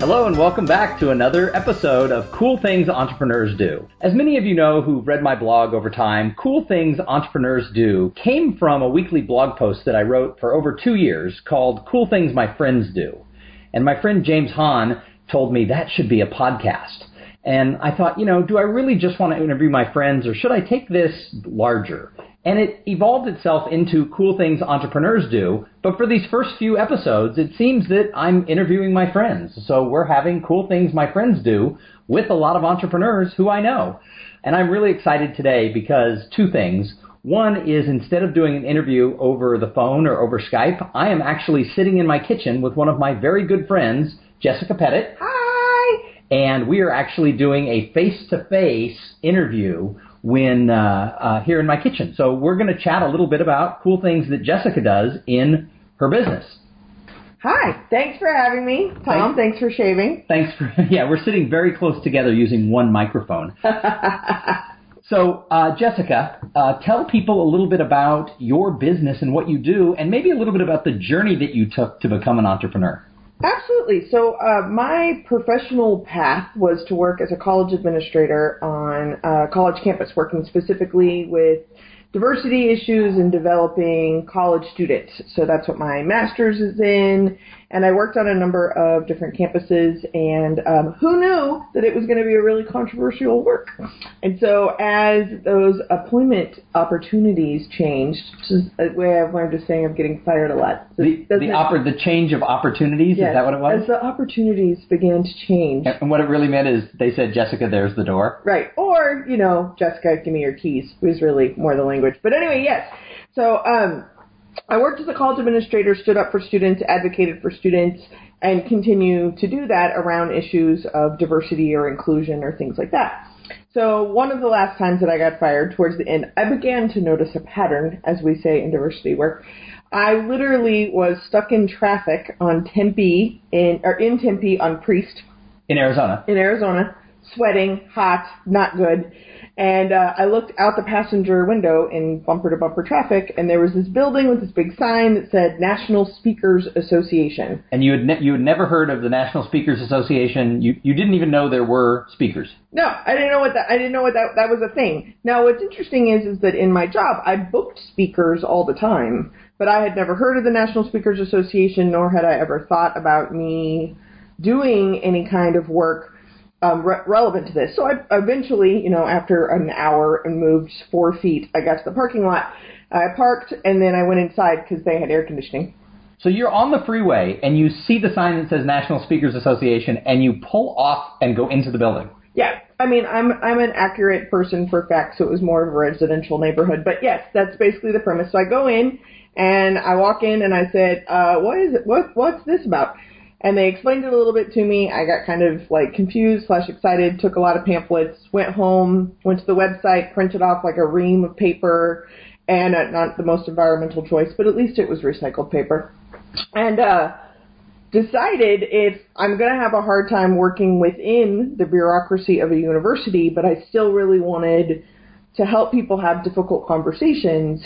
Hello and welcome back to another episode of Cool Things Entrepreneurs Do. As many of you know who've read my blog over time, Cool Things Entrepreneurs Do came from a weekly blog post that I wrote for over two years called Cool Things My Friends Do. And my friend James Hahn told me that should be a podcast. And I thought, you know, do I really just want to interview my friends or should I take this larger? And it evolved itself into cool things entrepreneurs do. But for these first few episodes, it seems that I'm interviewing my friends. So we're having cool things my friends do with a lot of entrepreneurs who I know. And I'm really excited today because two things. One is instead of doing an interview over the phone or over Skype, I am actually sitting in my kitchen with one of my very good friends, Jessica Pettit. Hi. And we are actually doing a face to face interview when uh, uh, here in my kitchen. So we're going to chat a little bit about cool things that Jessica does in her business. Hi. Thanks for having me, Tom. Thanks, thanks for shaving. Thanks for yeah. We're sitting very close together using one microphone. so uh, Jessica, uh, tell people a little bit about your business and what you do, and maybe a little bit about the journey that you took to become an entrepreneur. Absolutely. So uh, my professional path was to work as a college administrator on a college campus, working specifically with diversity issues and developing college students. So that's what my master's is in. And I worked on a number of different campuses, and um, who knew that it was going to be a really controversial work? And so, as those employment opportunities changed, which is a way I've learned of saying I'm getting fired a lot. So The the, oppor- the change of opportunities yes, is that what it was? As the opportunities began to change. And what it really meant is they said, Jessica, there's the door. Right. Or, you know, Jessica, give me your keys was really more the language. But anyway, yes. So, um, I worked as a college administrator, stood up for students, advocated for students, and continue to do that around issues of diversity or inclusion or things like that. So one of the last times that I got fired towards the end, I began to notice a pattern, as we say in diversity work. I literally was stuck in traffic on Tempe in or in Tempe on Priest In Arizona. in Arizona, sweating, hot, not good. And uh, I looked out the passenger window in bumper to bumper traffic, and there was this building with this big sign that said National Speakers Association. And you had ne- you had never heard of the National Speakers Association. You you didn't even know there were speakers. No, I didn't know what that. I didn't know what that that was a thing. Now, what's interesting is is that in my job, I booked speakers all the time, but I had never heard of the National Speakers Association, nor had I ever thought about me doing any kind of work um, re- relevant to this. So I eventually, you know, after an hour and moved four feet, I got to the parking lot. I parked and then I went inside because they had air conditioning. So you're on the freeway and you see the sign that says National Speakers Association and you pull off and go into the building. Yeah, I mean, I'm I'm an accurate person for facts, so it was more of a residential neighborhood. But yes, that's basically the premise. So I go in and I walk in and I said, uh, "What is it? What what's this about?" And they explained it a little bit to me. I got kind of like confused slash excited. Took a lot of pamphlets. Went home. Went to the website. Printed off like a ream of paper, and uh, not the most environmental choice, but at least it was recycled paper. And uh, decided if I'm going to have a hard time working within the bureaucracy of a university, but I still really wanted to help people have difficult conversations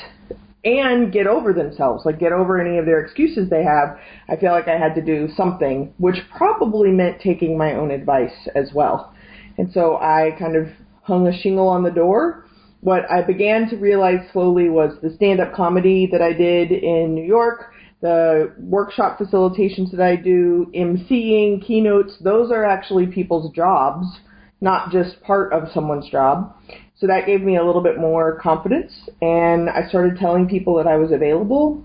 and get over themselves, like get over any of their excuses they have, I feel like I had to do something, which probably meant taking my own advice as well. And so I kind of hung a shingle on the door. What I began to realize slowly was the stand up comedy that I did in New York the workshop facilitations that I do, emceeing, keynotes, those are actually people's jobs, not just part of someone's job. So that gave me a little bit more confidence, and I started telling people that I was available.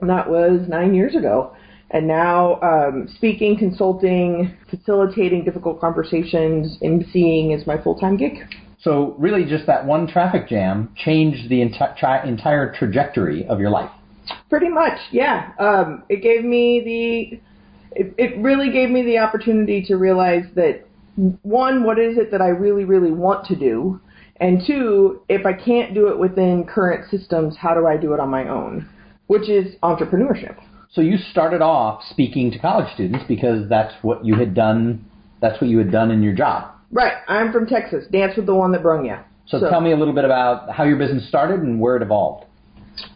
And that was nine years ago. And now, um, speaking, consulting, facilitating difficult conversations, emceeing is my full time gig. So really, just that one traffic jam changed the enti- tri- entire trajectory of your life. Pretty much, yeah. Um, it gave me the, it, it really gave me the opportunity to realize that one, what is it that I really, really want to do, and two, if I can't do it within current systems, how do I do it on my own? which is entrepreneurship. So you started off speaking to college students because that's what you had done. That's what you had done in your job. Right. I'm from Texas. Dance with the one that brung you. So, tell me a little bit about how your business started and where it evolved.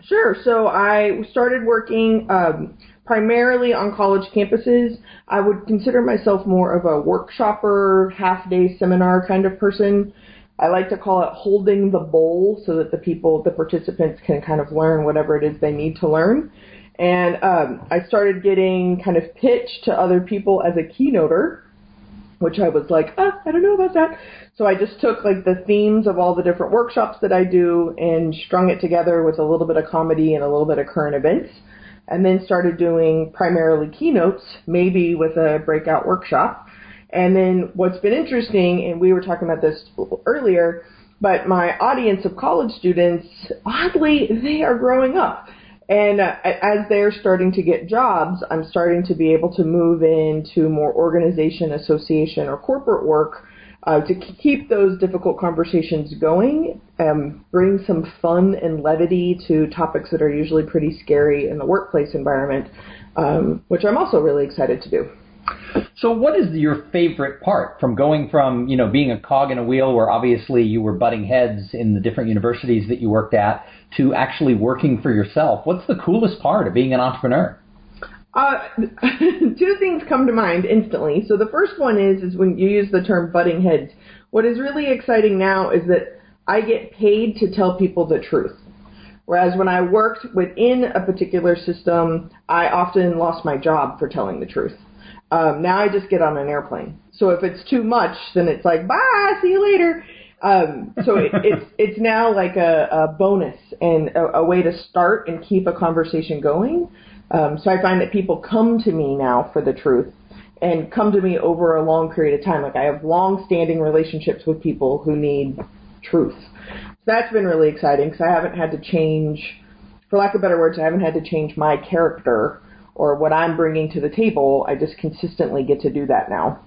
Sure. So I started working um, primarily on college campuses. I would consider myself more of a workshopper, half day seminar kind of person. I like to call it holding the bowl so that the people, the participants can kind of learn whatever it is they need to learn. And um, I started getting kind of pitched to other people as a keynoter, which I was like, ah, I don't know about that. So I just took like the themes of all the different workshops that I do and strung it together with a little bit of comedy and a little bit of current events. And then started doing primarily keynotes, maybe with a breakout workshop. And then what's been interesting, and we were talking about this earlier, but my audience of college students, oddly, they are growing up. And uh, as they're starting to get jobs, I'm starting to be able to move into more organization, association, or corporate work uh, to keep those difficult conversations going, um, bring some fun and levity to topics that are usually pretty scary in the workplace environment, um, which I'm also really excited to do. So, what is your favorite part from going from you know being a cog in a wheel, where obviously you were butting heads in the different universities that you worked at, to actually working for yourself? What's the coolest part of being an entrepreneur? Uh, two things come to mind instantly. So the first one is is when you use the term butting heads. What is really exciting now is that I get paid to tell people the truth. Whereas when I worked within a particular system, I often lost my job for telling the truth. Um, now I just get on an airplane. So if it's too much, then it's like bye, see you later. Um, so it, it's it's now like a, a bonus and a, a way to start and keep a conversation going. Um, so I find that people come to me now for the truth and come to me over a long period of time. Like I have long-standing relationships with people who need truth. So that's been really exciting because I haven't had to change, for lack of better words, I haven't had to change my character or what I'm bringing to the table. I just consistently get to do that now.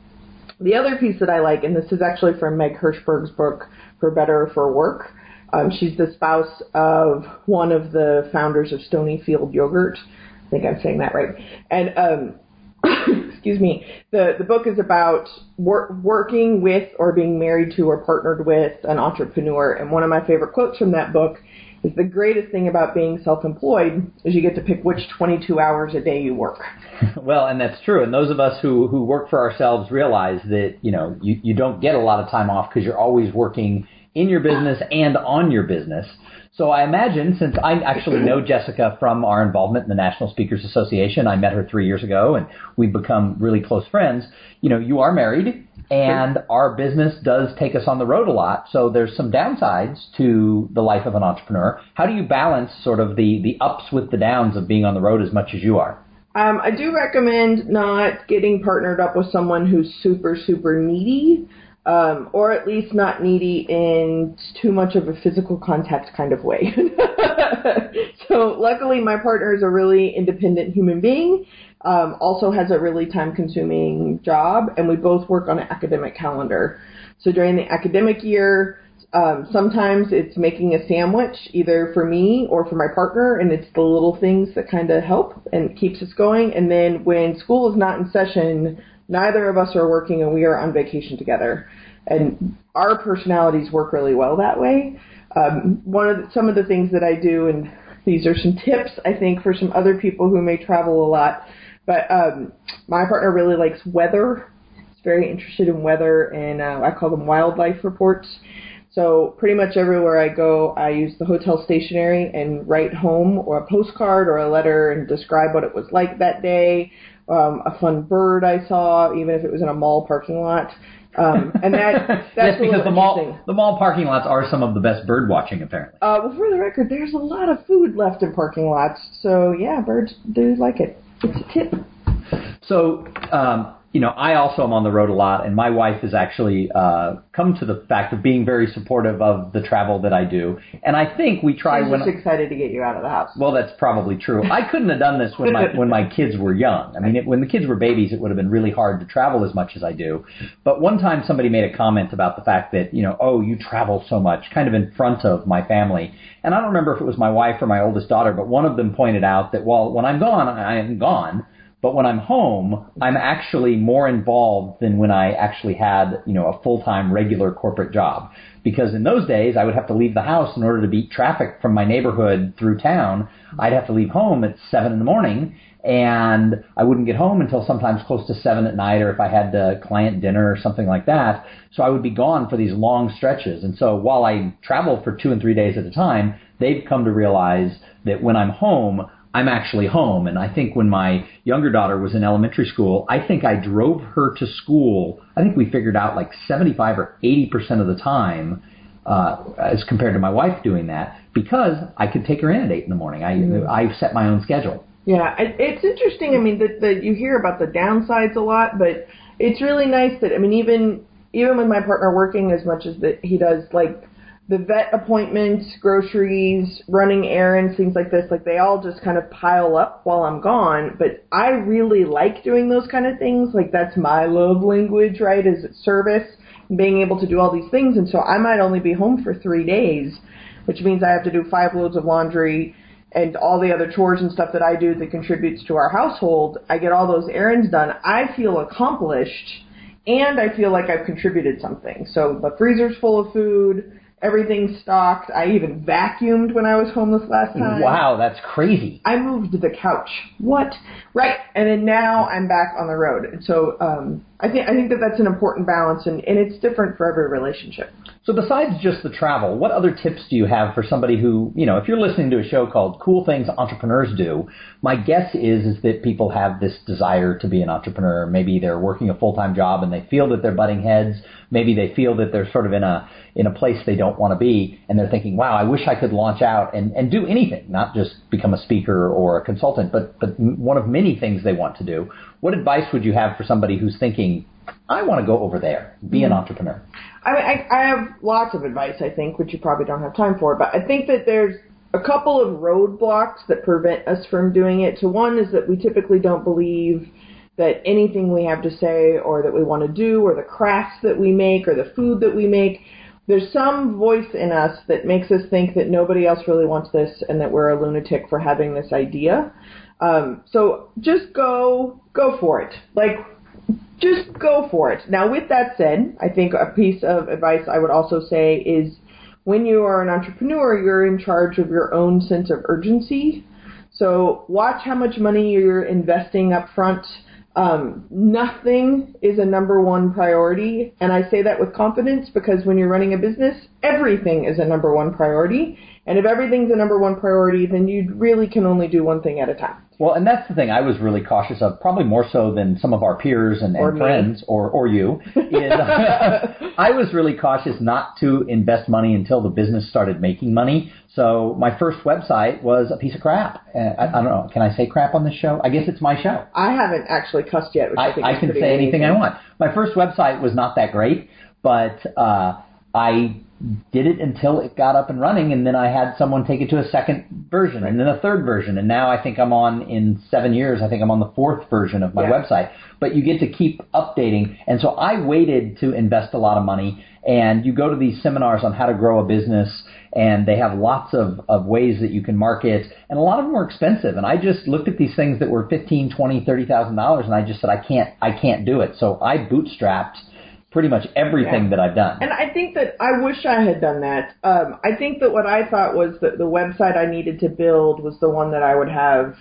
The other piece that I like, and this is actually from Meg Hirshberg's book, For Better or for Work. Um, she's the spouse of one of the founders of Stonyfield Yogurt. I think I'm saying that right. And um, excuse me, the the book is about wor- working with or being married to or partnered with an entrepreneur. And one of my favorite quotes from that book is the greatest thing about being self-employed is you get to pick which 22 hours a day you work. well, and that's true. And those of us who who work for ourselves realize that you know you you don't get a lot of time off because you're always working in your business and on your business. So I imagine, since I actually know Jessica from our involvement in the National Speakers Association, I met her three years ago, and we've become really close friends. You know, you are married, and our business does take us on the road a lot. So there's some downsides to the life of an entrepreneur. How do you balance sort of the the ups with the downs of being on the road as much as you are? Um, I do recommend not getting partnered up with someone who's super super needy um, or at least not needy in too much of a physical contact kind of way. so luckily, my partner is a really independent human being. Um, also has a really time-consuming job, and we both work on an academic calendar. So during the academic year, um, sometimes it's making a sandwich, either for me or for my partner, and it's the little things that kind of help and keeps us going. And then when school is not in session, neither of us are working and we are on vacation together. And our personalities work really well that way. Um, one of the, some of the things that I do, and these are some tips I think for some other people who may travel a lot. But um, my partner really likes weather. He's very interested in weather, and uh, I call them wildlife reports. So pretty much everywhere I go, I use the hotel stationery and write home or a postcard or a letter and describe what it was like that day, um, a fun bird I saw, even if it was in a mall parking lot. Um, and that that's yes, because the mall the mall parking lots are some of the best bird watching apparently. Uh, well, for the record, there's a lot of food left in parking lots, so yeah, birds do like it. It's a tip. So, um, you know, I also am on the road a lot, and my wife has actually uh, come to the fact of being very supportive of the travel that I do. And I think we try She's when just excited to get you out of the house. well, that's probably true. I couldn't have done this when my when my kids were young. I mean, it, when the kids were babies, it would have been really hard to travel as much as I do. But one time, somebody made a comment about the fact that you know, oh, you travel so much, kind of in front of my family. And I don't remember if it was my wife or my oldest daughter, but one of them pointed out that well, when I'm gone, I am gone. But when I'm home, I'm actually more involved than when I actually had, you know, a full-time regular corporate job. Because in those days, I would have to leave the house in order to beat traffic from my neighborhood through town. I'd have to leave home at seven in the morning, and I wouldn't get home until sometimes close to seven at night, or if I had a client dinner or something like that. So I would be gone for these long stretches. And so while I travel for two and three days at a time, they've come to realize that when I'm home, I'm actually home. And I think when my younger daughter was in elementary school, I think I drove her to school. I think we figured out like 75 or 80% of the time, uh, as compared to my wife doing that, because I could take her in at 8 in the morning. I, Mm-hmm. I set my own schedule. Yeah, it's interesting. I mean, that that you hear about the downsides a lot, but it's really nice that I mean, even even with my partner working as much as that he does, like the vet appointments, groceries, running errands, things like this, like they all just kind of pile up while I'm gone. But I really like doing those kind of things. Like that's my love language, right? Is service, being able to do all these things. And so I might only be home for three days, which means I have to do five loads of laundry and all the other chores and stuff that I do that contributes to our household, I get all those errands done. I feel accomplished and I feel like I've contributed something. So the freezer's full of food, everything's stocked. I even vacuumed when I was homeless last time. Wow, that's crazy. I moved the couch. What? Right. And then now I'm back on the road. And so um, I think I think that that's an important balance, and, and it's different for every relationship. So besides just the travel, what other tips do you have for somebody who, you know, if you're listening to a show called Cool Things Entrepreneurs Do, my guess is is that people have this desire to be an entrepreneur. Maybe they're working a full-time job and they feel that they're butting heads. Maybe they feel that they're sort of in a in a place they don't want to be and they're thinking, "Wow, I wish I could launch out and and do anything, not just become a speaker or a consultant, but but one of many things they want to do." What advice would you have for somebody who's thinking, "I want to go over there, be an hmm. entrepreneur?" I, I, I have lots of advice, I think, which you probably don't have time for, but I think that there's a couple of roadblocks that prevent us from doing it. So one is that we typically don't believe that anything we have to say or that we want to do or the crafts that we make or the food that we make, there's some voice in us that makes us think that nobody else really wants this and that we're a lunatic for having this idea. Um, so just go, go for it. Like just go for it. Now, with that said, I think a piece of advice I would also say is when you are an entrepreneur, you're in charge of your own sense of urgency. So watch how much money you're investing up front. Um, nothing is a number one priority, and I say that with confidence because when you're running a business, everything is a number one priority. And if everything's a number one priority, then you really can only do one thing at a time. Well, and that's the thing I was really cautious of, probably more so than some of our peers and, and friends, or or you. Is I was really cautious not to invest money until the business started making money. So my first website was a piece of crap. Uh, I, I don't know. Can I say crap on this show? I guess it's my show. I haven't actually cussed yet, which I, I, think I is can say anything I want. My first website was not that great, but uh, I did it until it got up and running, and then I had someone take it to a second version, and then a third version, and now I think I'm on in seven years. I think I'm on the fourth version of my Yeah. website. But you get to keep updating, and so I waited to invest a lot of money. And you go to these seminars on how to grow a business, and they have lots of, of ways that you can market, and a lot of them are expensive. And I just looked at these things that were fifteen, twenty, thirty thousand dollars, and I just said I can't, I can't do it. So I bootstrapped pretty much everything Yeah. that I've done. And I think that I wish I had done that. Um, I think that what I thought was that the website I needed to build was the one that I would have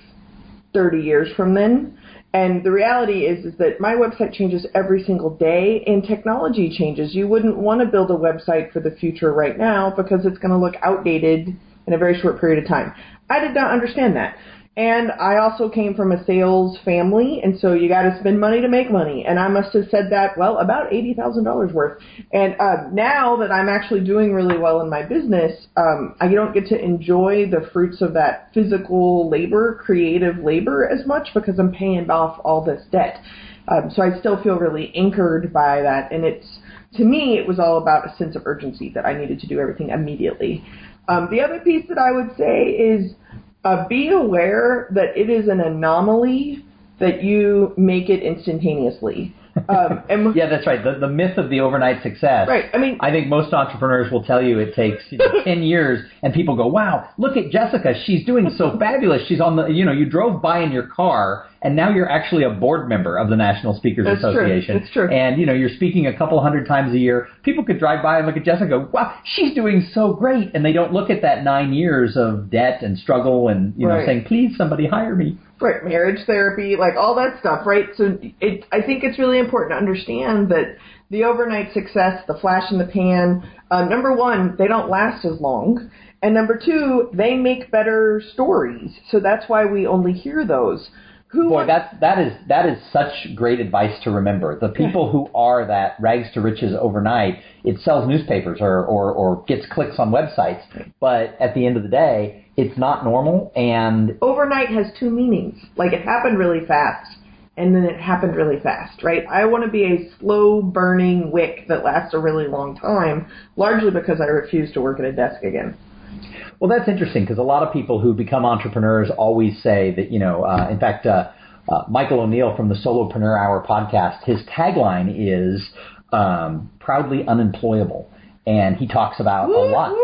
30 years from then. And the reality is, is that my website changes every single day, and technology changes. You wouldn't want to build a website for the future right now because it's going to look outdated in a very short period of time. I did not understand that. And I also came from a sales family, and so you got to spend money to make money. And I must have said that well about eighty thousand dollars worth. And uh, now that I'm actually doing really well in my business, um, I don't get to enjoy the fruits of that physical labor, creative labor as much because I'm paying off all this debt. Um, so I still feel really anchored by that, and it's to me it was all about a sense of urgency that I needed to do everything immediately. Um, the other piece that I would say is uh, be aware that it is an anomaly that you make it instantaneously. Um, and yeah, that's right. The, the myth of the overnight success. Right. I mean, I think most entrepreneurs will tell you it takes you know, 10 years and people go, wow, look at Jessica. She's doing so fabulous. She's on the, you know, you drove by in your car and now you're actually a board member of the National Speakers That's Association. True. That's true. And, you know, you're speaking a couple hundred times a year. People could drive by and look at Jessica and go, wow, she's doing so great. And they don't look at that nine years of debt and struggle and, you know, Right. saying, please, somebody hire me. right, marriage therapy, like all that stuff, right? So it, I think it's really important to understand that the overnight success, the flash in the pan, uh, number one, they don't last as long. And number two, they make better stories. So that's why we only hear those. Who Boy, that's that is that is such great advice to remember. The people who are that rags to riches overnight, it sells newspapers or, or, or gets clicks on websites. But at the end of the day, it's not normal and overnight has two meanings. Like it happened really fast and then it happened really fast, right? I want to be a slow burning wick that lasts a really long time, largely because I refuse to work at a desk again. Well, that's interesting because a lot of people who become entrepreneurs always say that, you know, uh, in fact, uh, uh, Michael O'Neal from the Solopreneur Hour podcast, his tagline is um, proudly unemployable. And he talks about a lot.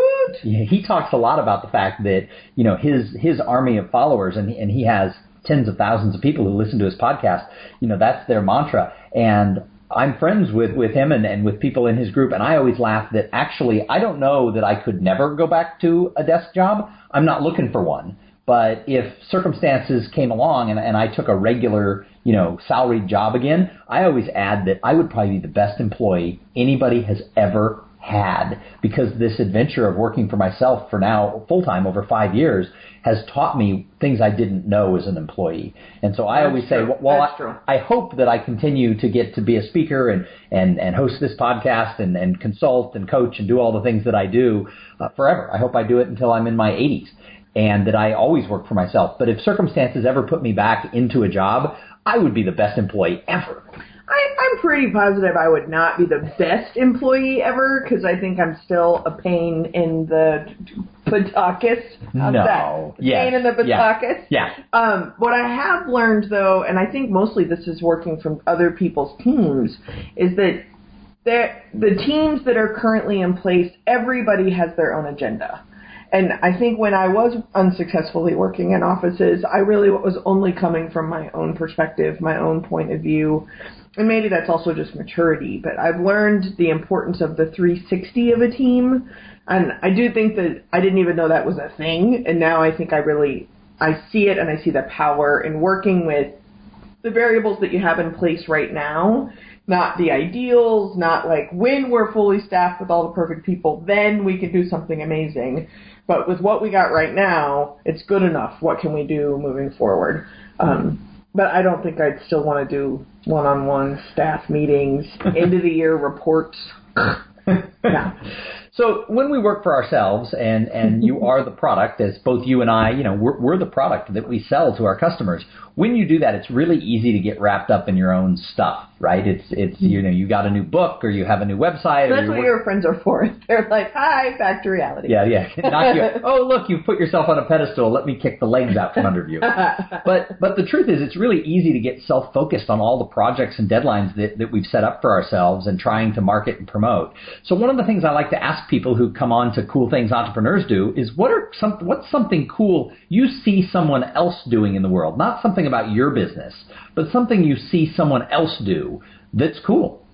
Yeah, he talks a lot about the fact that, you know, his, his army of followers and, and he has tens of thousands of people who listen to his podcast, you know, that's their mantra. And I'm friends with, with him and, and with people in his group, and I always laugh that actually I don't know that I could never go back to a desk job. I'm not looking for one. But if circumstances came along and, and I took a regular, you know, salaried job again, I always add that I would probably be the best employee anybody has ever had because this adventure of working for myself for now full time over five years has taught me things I didn't know as an employee. And so I That's always say, well, I. I hope that I continue to get to be a speaker and, and, and host this podcast and, and consult and coach and do all the things that I do uh, forever. I hope I do it until I'm in my 80s and that I always work for myself. But if circumstances ever put me back into a job, I would be the best employee ever. I, I'm pretty positive I would not be the best employee ever because I think I'm still a pain in the. How's No. that? Yes. Pain in the Yeah. Yeah. Um, what I have learned though, and I think mostly this is working from other people's teams, is that there- the teams that are currently in place, everybody has their own agenda. And I think when I was unsuccessfully working in offices, I really was only coming from my own perspective, my own point of view. And maybe that's also just maturity, but I've learned the importance of the 360 of a team. And I do think that I didn't even know that was a thing. And now I think I really, I see it and I see the power in working with the variables that you have in place right now, not the ideals, not like when we're fully staffed with all the perfect people, then we can do something amazing. But with what we got right now, it's good enough. What can we do moving forward? Um, but I don't think I'd still want to do one-on-one staff meetings, end of the year reports. no. So when we work for ourselves and, and you are the product, as both you and I, you know, we're, we're the product that we sell to our customers. When you do that, it's really easy to get wrapped up in your own stuff, right? It's, it's, you know, you got a new book or you have a new website. or That's what work- your friends are for. They're like, hi, back to reality. Yeah, yeah. You. Oh, look, you've put yourself on a pedestal. Let me kick the legs out from under you. But but the truth is, it's really easy to get self-focused on all the projects and deadlines that, that we've set up for ourselves and trying to market and promote. So one of the things I like to ask people who come on to Cool Things Entrepreneurs Do is what are some what's something cool you see someone else doing in the world? Not something about your business, but something you see someone else do that's cool.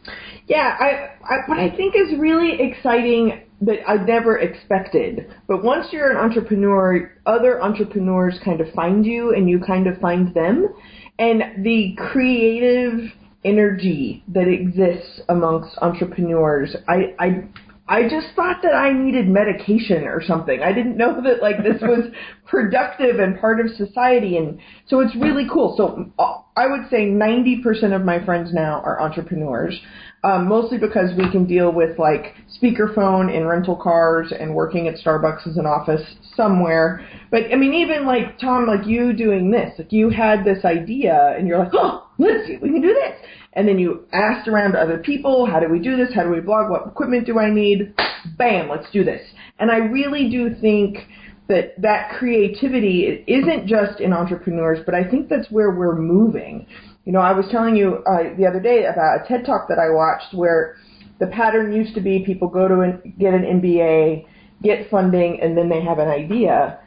Yeah, I, I what I think is really exciting that I never expected. But once you're an entrepreneur, other entrepreneurs kind of find you and you kind of find them. And the creative energy that exists amongst entrepreneurs, I, I I just thought that I needed medication or something. I didn't know that like this was productive and part of society and so it's really cool. So uh, I would say 90% of my friends now are entrepreneurs. Um, mostly because we can deal with like speakerphone in rental cars and working at Starbucks as an office somewhere. But I mean, even like Tom, like you doing this, like you had this idea and you're like, oh, let's see if we can do this. And then you asked around to other people, how do we do this? How do we blog? What equipment do I need? Bam, let's do this. And I really do think that that creativity isn't just in entrepreneurs, but I think that's where we're moving. You know, I was telling you uh, the other day about a TED talk that I watched where the pattern used to be people go to an, get an MBA, get funding, and then they have an idea.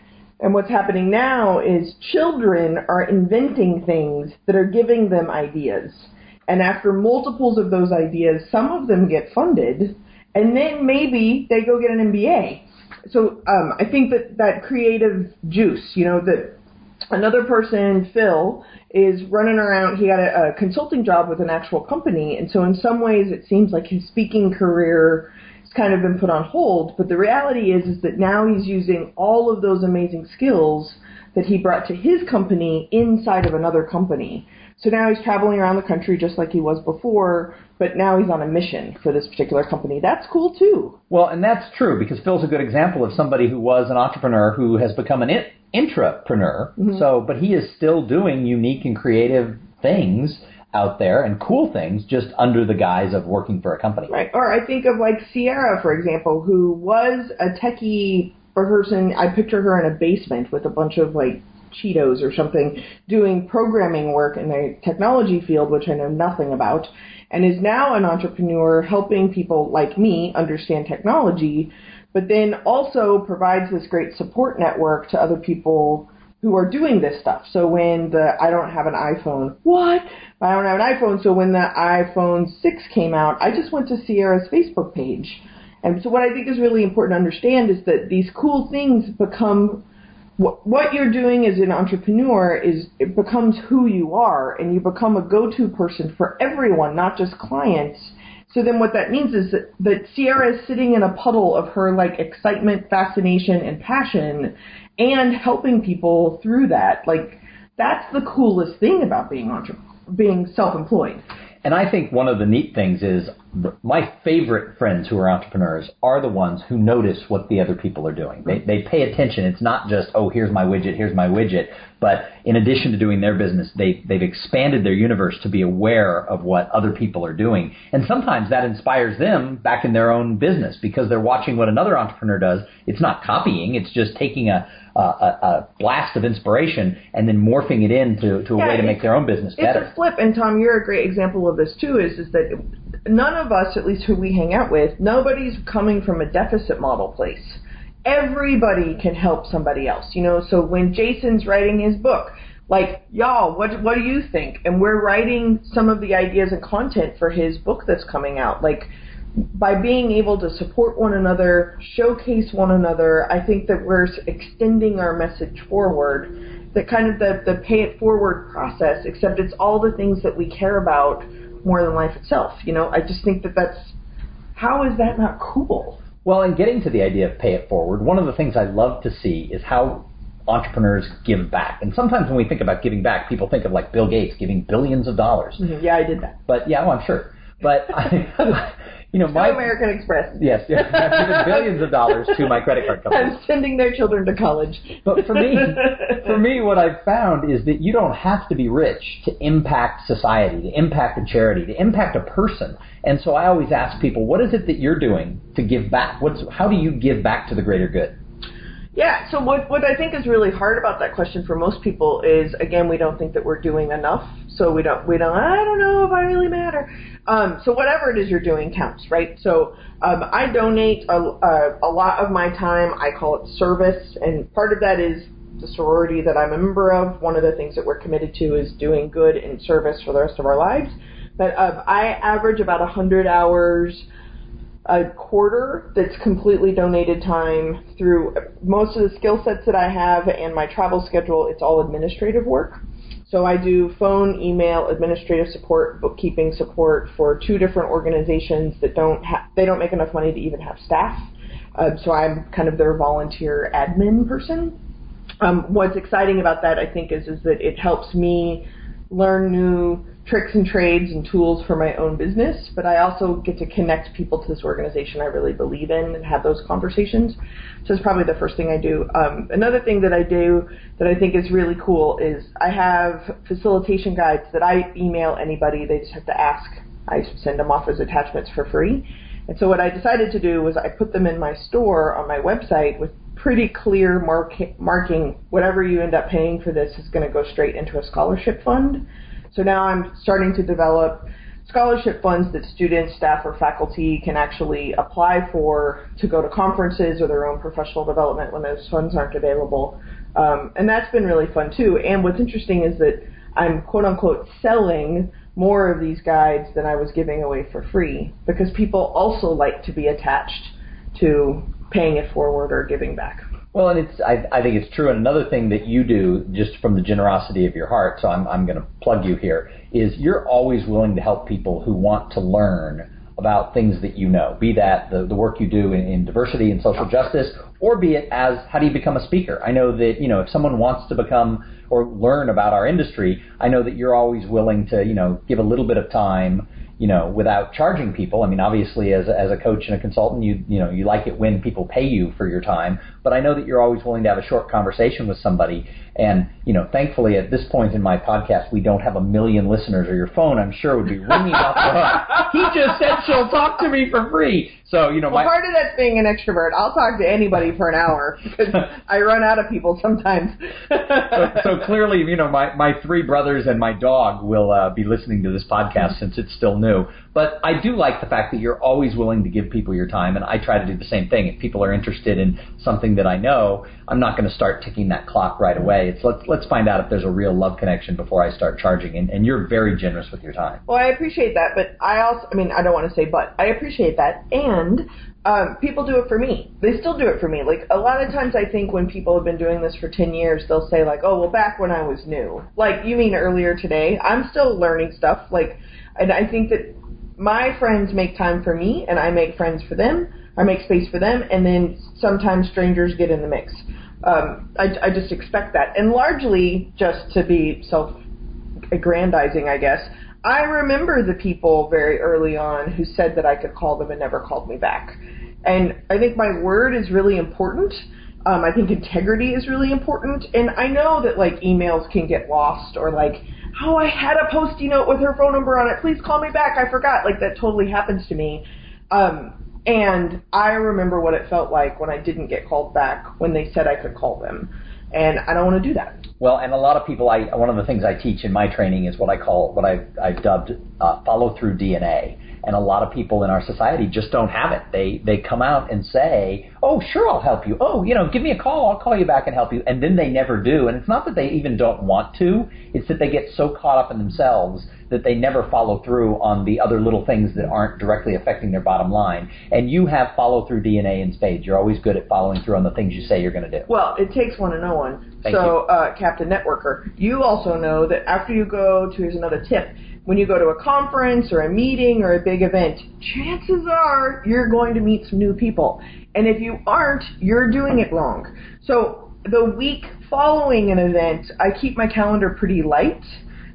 And what's happening now is children are inventing things that are giving them ideas. And after multiples of those ideas, some of them get funded, and then maybe they go get an MBA. So um, I think that that creative juice, you know, that another person, Phil, is running around. He got a, a consulting job with an actual company, and so in some ways, it seems like his speaking career kind of been put on hold. But the reality is, is that now he's using all of those amazing skills that he brought to his company inside of another company. So now he's traveling around the country just like he was before, but now he's on a mission for this particular company. That's cool too. Well, and that's true because Phil's a good example of somebody who was an entrepreneur who has become an intrapreneur. Mm-hmm. So, but he is still doing unique and creative things out there and cool things just under the guise of working for a company. Right. Or I think of like Sierra, for example, who was a techie person. I picture her in a basement with a bunch of like Cheetos or something doing programming work in the technology field, which I know nothing about, and is now an entrepreneur helping people like me understand technology, but then also provides this great support network to other people who are doing this stuff. So when the I don't have an iPhone, what? I don't have an iPhone. So when the iPhone 6 came out, I just went to Sierra's Facebook page. And so what I think is really important to understand is that these cool things become what you're doing as an entrepreneur is it becomes who you are and you become a go-to person for everyone, not just clients. So then what that means is that, that Sierra is sitting in a puddle of her like excitement, fascination, and passion and helping people through that. Like that's the coolest thing about being entre- being self-employed. And I think one of the neat things is my favorite friends who are entrepreneurs are the ones who notice what the other people are doing. They, they pay attention. It's not just, oh, here's my widget, here's my widget. But in addition to doing their business, they, they've expanded their universe to be aware of what other people are doing. And sometimes that inspires them back in their own business because they're watching what another entrepreneur does. It's not copying, it's just taking a, Uh, a, a blast of inspiration and then morphing it into to a yeah, way to make their own business better. It's a flip, and Tom, you're a great example of this too. Is is that none of us, at least who we hang out with, nobody's coming from a deficit model place everybody can help somebody else. You know, so when Jason's writing his book, like y'all, what what do you think? And we're writing some of the ideas and content for his book that's coming out. Like by being able to support one another, showcase one another, I think that we're extending our message forward. That kind of the, the pay it forward process, except it's all the things that we care about more than life itself. You know, I just think that that's how is that not cool? Well, in getting to the idea of pay it forward, one of the things I love to see is how entrepreneurs give back. And sometimes when we think about giving back, people think of like Bill Gates giving billions of dollars. Mm-hmm. Yeah, I did that. But yeah, well, I'm sure. But I, you know, my American Express. Yes, yes, I've given billions of dollars to my credit card company. I'm sending their children to college. But for me, for me, what I've found is that you don't have to be rich to impact society, to impact a charity, to impact a person. And so I always ask people, what is it that you're doing to give back? What's how do you give back to the greater good? Yeah, so what what I think is really hard about that question for most people is again we don't think that we're doing enough. So we don't we don't I don't know if I really matter. Um, so whatever it is you're doing counts, right? So um, I donate a, a, a lot of my time. I call it service, and part of that is the sorority that I'm a member of. One of the things that we're committed to is doing good in service for the rest of our lives. But uh, I average about 100 hours a quarter that's completely donated time through most of the skill sets that I have and my travel schedule. It's all administrative work. So I do phone, email, administrative support, bookkeeping support for two different organizations that don't have they don't make enough money to even have staff. Uh, so I'm kind of their volunteer admin person. Um, what's exciting about that, I think, is is that it helps me learn new tricks and trades and tools for my own business, but I also get to connect people to this organization I really believe in and have those conversations. So it's probably the first thing I do. Um, another thing that I do that I think is really cool is I have facilitation guides that I email anybody. They just have to ask. I send them off as attachments for free. And so what I decided to do was I put them in my store on my website with pretty clear mark- marking. Whatever you end up paying for this is going to go straight into a scholarship fund. So now I'm starting to develop scholarship funds that students, staff, or faculty can actually apply for to go to conferences or their own professional development when those funds aren't available. Um, and that's been really fun too. And what's interesting is that I'm quote unquote selling more of these guides than I was giving away for free because people also like to be attached to paying it forward or giving back. Well, and it's I, I think it's true. And another thing that you do, just from the generosity of your heart, so I'm I'm going to plug you here, is you're always willing to help people who want to learn about things that you know, be that the, the work you do in, in diversity and social justice, or be it as how do you become a speaker. I know that you know if someone wants to become or learn about our industry, I know that you're always willing to you know give a little bit of time you know, without charging people. I mean, obviously, as a, as a coach and a consultant, you you know, you like it when people pay you for your time. But I know that you're always willing to have a short conversation with somebody. And you know, thankfully, at this point in my podcast, we don't have a million listeners, or your phone, I'm sure, would be ringing off the hook. He just said she'll talk to me for free. So you know, well, my, part of that's being an extrovert. I'll talk to anybody for an hour because I run out of people sometimes. so, so clearly, you know, my my three brothers and my dog will uh, be listening to this podcast since it's still new. But I do like the fact that you're always willing to give people your time, and I try to do the same thing. If people are interested in something that I know, I'm not going to start ticking that clock right away. It's let's let's find out if there's a real love connection before I start charging. And, and you're very generous with your time. Well, I appreciate that, but I also, I mean, I don't want to say but. I appreciate that, and um, people do it for me. They still do it for me. Like a lot of times, I think when people have been doing this for ten years, they'll say like, "Oh, well, back when I was new." Like you mean earlier today? I'm still learning stuff. Like, and I think that my friends make time for me, and I make friends for them. I make space for them, and then sometimes strangers get in the mix. Um, I, I just expect that, and largely just to be self-aggrandizing, I guess. I remember the people very early on who said that I could call them and never called me back, and I think my word is really important. Um, I think integrity is really important, and I know that like emails can get lost or like oh, I had a post-it note with her phone number on it. Please call me back. I forgot. Like that totally happens to me. Um, and I remember what it felt like when I didn't get called back when they said I could call them. And I don't want to do that. Well, and a lot of people, I one of the things I teach in my training is what I call what I've, I've dubbed uh, follow through DNA and a lot of people in our society just don't have it. They they come out and say, "Oh, sure, I'll help you. Oh, you know, give me a call. I'll call you back and help you." And then they never do. And it's not that they even don't want to. It's that they get so caught up in themselves that they never follow through on the other little things that aren't directly affecting their bottom line. And you have follow through DNA in spades. You're always good at following through on the things you say you're going to do. Well, it takes one to know one. Thank so, uh, Captain Networker, you also know that after you go to here's another tip when you go to a conference or a meeting or a big event, chances are you're going to meet some new people. And if you aren't, you're doing it wrong. So the week following an event, I keep my calendar pretty light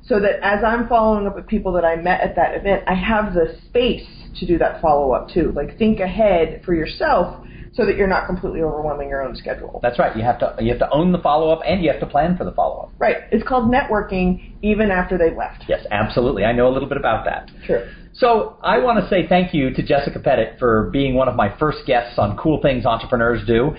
so that as I'm following up with people that I met at that event, I have the space to do that follow up too. Like think ahead for yourself so that you're not completely overwhelming your own schedule. That's right. You have to you have to own the follow up and you have to plan for the follow up. Right. It's called networking even after they've left. Yes, absolutely. I know a little bit about that. Sure. So I want to say thank you to Jessica Pettit for being one of my first guests on Cool Things Entrepreneurs Do.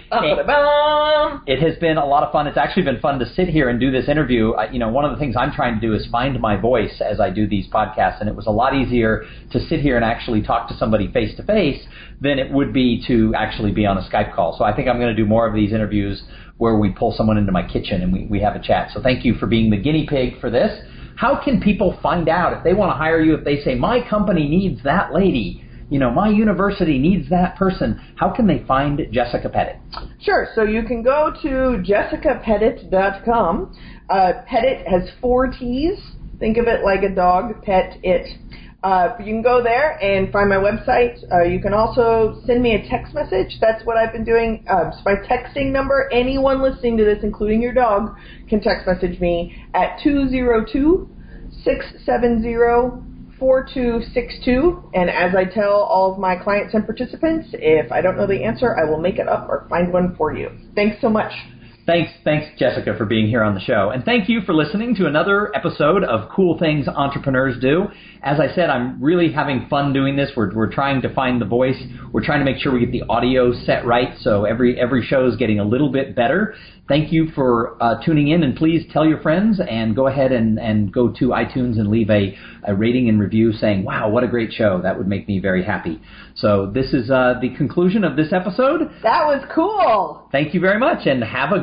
It has been a lot of fun. It's actually been fun to sit here and do this interview. I, you know, one of the things I'm trying to do is find my voice as I do these podcasts, and it was a lot easier to sit here and actually talk to somebody face to face than it would be to actually be on a Skype call. So I think I'm going to do more of these interviews where we pull someone into my kitchen and we, we have a chat. So thank you for being the guinea pig for this. How can people find out if they want to hire you, if they say, my company needs that lady? You know, my university needs that person. How can they find Jessica Pettit? Sure. So you can go to jessicapettit.com. Uh, Pettit has four T's. Think of it like a dog, pet it. Uh, you can go there and find my website. Uh, you can also send me a text message. That's what I've been doing. Uh, so my texting number, anyone listening to this, including your dog, can text message me at 202 670 4262. And as I tell all of my clients and participants, if I don't know the answer, I will make it up or find one for you. Thanks so much. Thanks, thanks, Jessica, for being here on the show. And thank you for listening to another episode of Cool Things Entrepreneurs Do. As I said, I'm really having fun doing this. We're, we're trying to find the voice. We're trying to make sure we get the audio set right. So every, every show is getting a little bit better. Thank you for uh, tuning in, and please tell your friends and go ahead and, and go to iTunes and leave a, a rating and review saying, wow, what a great show. That would make me very happy. So this is uh, the conclusion of this episode. That was cool. Thank you very much, and have a